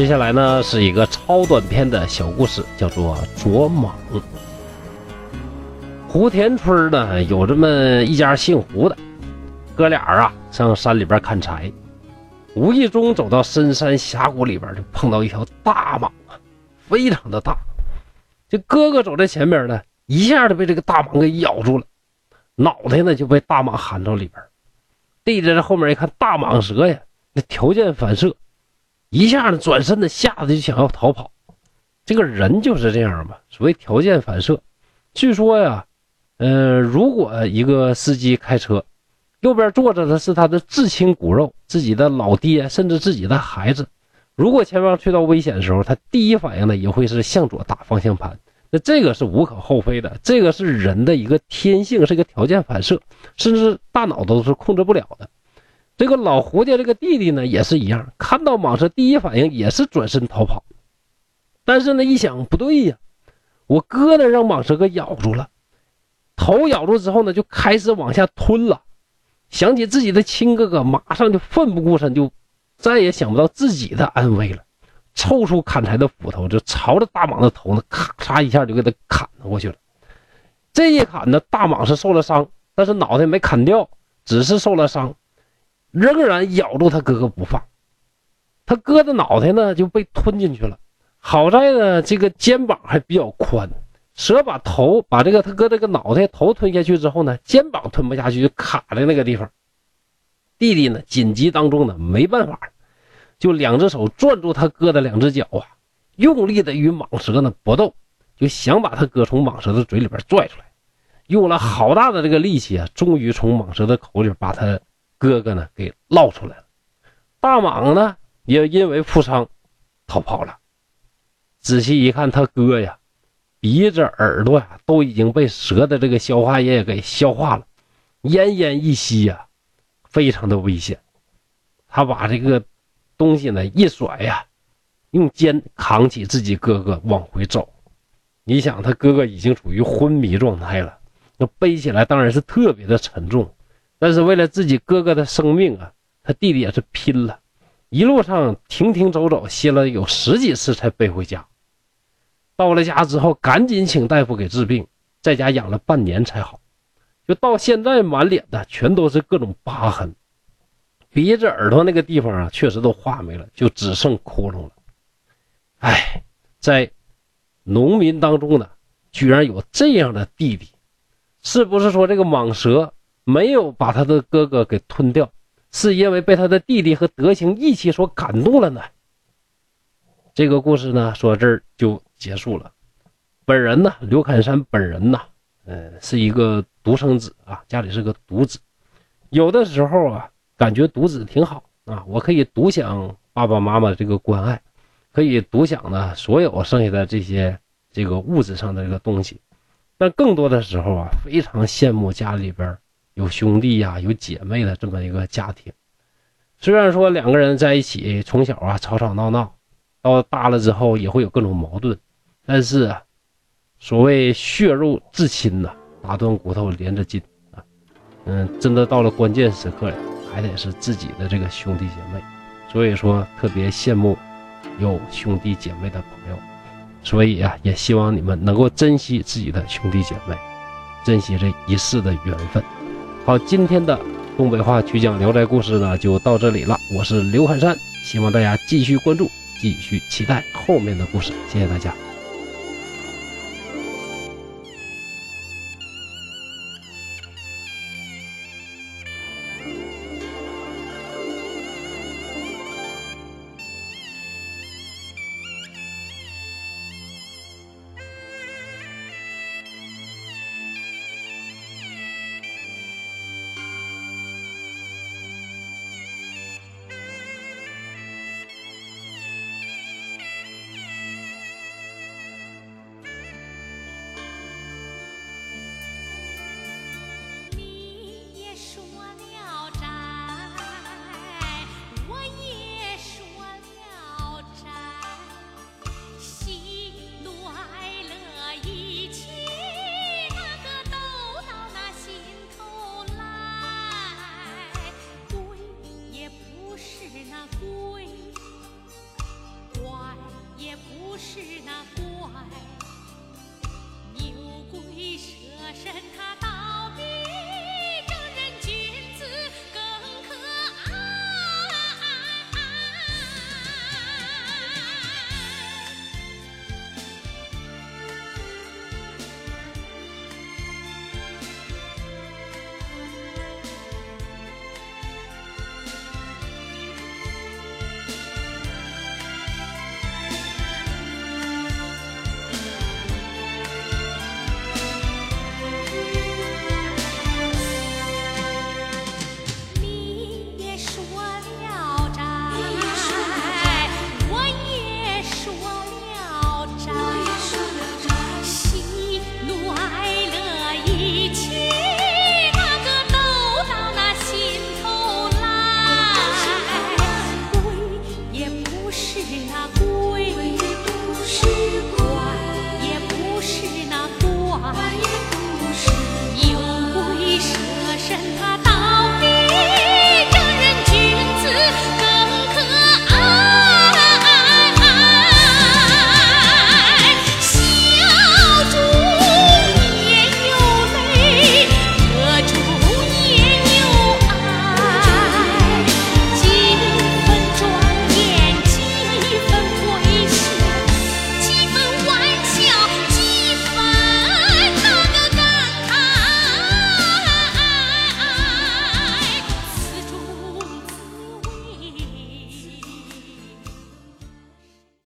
接下来呢是一个超短篇的小故事，叫做《捉蟒》。胡田村呢有这么一家姓胡的哥俩啊，上山里边砍柴，无意中走到深山峡谷里边，就碰到一条大蟒啊，非常的大。这哥哥走在前面呢，一下就被这个大蟒给咬住了，脑袋呢就被大蟒含到里边。弟弟在后面一看，大蟒蛇呀，那条件反射。一下子转身的，吓得就想要逃跑。这个人就是这样嘛，所谓条件反射。据说呀，呃，如果一个司机开车，右边坐着的是他的至亲骨肉，自己的老爹，甚至自己的孩子，如果前方遇到危险的时候，他第一反应呢也会是向左打方向盘。那这个是无可厚非的，这个是人的一个天性，是一个条件反射，甚至大脑都是控制不了的。这个老胡家这个弟弟呢，也是一样，看到蟒蛇，第一反应也是转身逃跑。但是呢，一想不对呀，我哥呢让蟒蛇给咬住了，头咬住之后呢，就开始往下吞了。想起自己的亲哥哥，马上就奋不顾身，就再也想不到自己的安危了。抽出砍柴的斧头，就朝着大蟒的头呢，咔嚓一下就给他砍了过去了。这一砍呢，大蟒是受了伤，但是脑袋没砍掉，只是受了伤。仍然咬住他哥哥不放，他哥的脑袋呢就被吞进去了。好在呢，这个肩膀还比较宽，蛇把头把这个他哥这个脑袋头吞下去之后呢，肩膀吞不下去，就卡在那个地方。弟弟呢，紧急当中呢没办法，就两只手攥住他哥的两只脚啊，用力的与蟒蛇呢搏斗，就想把他哥从蟒蛇的嘴里边拽出来，用了好大的这个力气啊，终于从蟒蛇的口里把他。哥哥呢，给捞出来了。大蟒呢，也因为负伤逃跑了。仔细一看，他哥呀，鼻子、耳朵呀，都已经被蛇的这个消化液给消化了，奄奄一息呀，非常的危险。他把这个东西呢一甩呀，用肩扛起自己哥哥往回走。你想，他哥哥已经处于昏迷状态了，那背起来当然是特别的沉重。但是为了自己哥哥的生命啊，他弟弟也是拼了，一路上停停走走，歇了有十几次才背回家。到了家之后，赶紧请大夫给治病，在家养了半年才好。就到现在，满脸的全都是各种疤痕，鼻子、耳朵那个地方啊，确实都化没了，就只剩窟窿了。哎，在农民当中呢，居然有这样的弟弟，是不是说这个蟒蛇？没有把他的哥哥给吞掉，是因为被他的弟弟和德行义气所感动了呢。这个故事呢，说这儿就结束了。本人呢，刘侃山本人呢，呃，是一个独生子啊，家里是个独子。有的时候啊，感觉独子挺好啊，我可以独享爸爸妈妈这个关爱，可以独享呢所有剩下的这些这个物质上的这个东西。但更多的时候啊，非常羡慕家里边。有兄弟呀，有姐妹的这么一个家庭，虽然说两个人在一起从小啊吵吵闹闹，到大了之后也会有各种矛盾，但是，所谓血肉至亲呐，打断骨头连着筋啊，嗯，真的到了关键时刻呀，还得是自己的这个兄弟姐妹，所以说特别羡慕有兄弟姐妹的朋友，所以啊，也希望你们能够珍惜自己的兄弟姐妹，珍惜这一世的缘分。好，今天的东北话曲讲《聊斋故事》呢，就到这里了。我是刘汉山，希望大家继续关注，继续期待后面的故事。谢谢大家。mine.